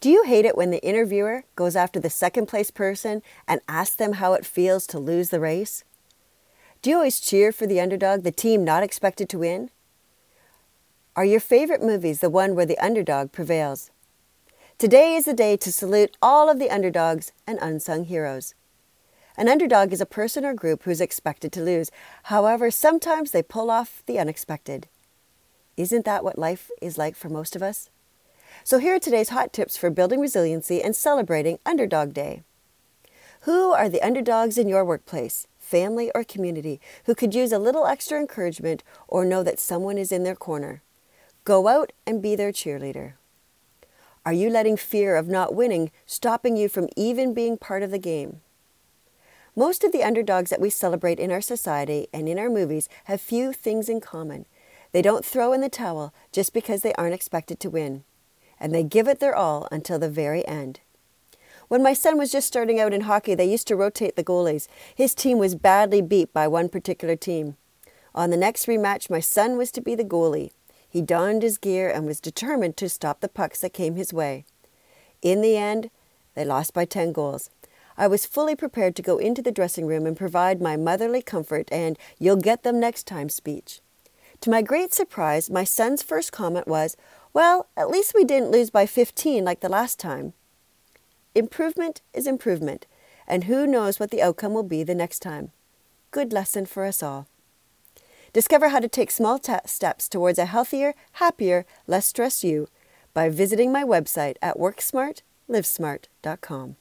Do you hate it when the interviewer goes after the second place person and asks them how it feels to lose the race? Do you always cheer for the underdog, the team not expected to win? Are your favorite movies the one where the underdog prevails? Today is the day to salute all of the underdogs and unsung heroes. An underdog is a person or group who is expected to lose. However, sometimes they pull off the unexpected. Isn't that what life is like for most of us? So, here are today's hot tips for building resiliency and celebrating Underdog Day. Who are the underdogs in your workplace, family, or community who could use a little extra encouragement or know that someone is in their corner? Go out and be their cheerleader. Are you letting fear of not winning stopping you from even being part of the game? Most of the underdogs that we celebrate in our society and in our movies have few things in common. They don't throw in the towel just because they aren't expected to win and they give it their all until the very end. When my son was just starting out in hockey, they used to rotate the goalies. His team was badly beat by one particular team. On the next rematch, my son was to be the goalie. He donned his gear and was determined to stop the pucks that came his way. In the end, they lost by 10 goals. I was fully prepared to go into the dressing room and provide my motherly comfort and you'll get them next time speech. To my great surprise, my son's first comment was, well, at least we didn't lose by 15 like the last time. Improvement is improvement, and who knows what the outcome will be the next time. Good lesson for us all. Discover how to take small t- steps towards a healthier, happier, less stressed you by visiting my website at worksmartlivesmart.com.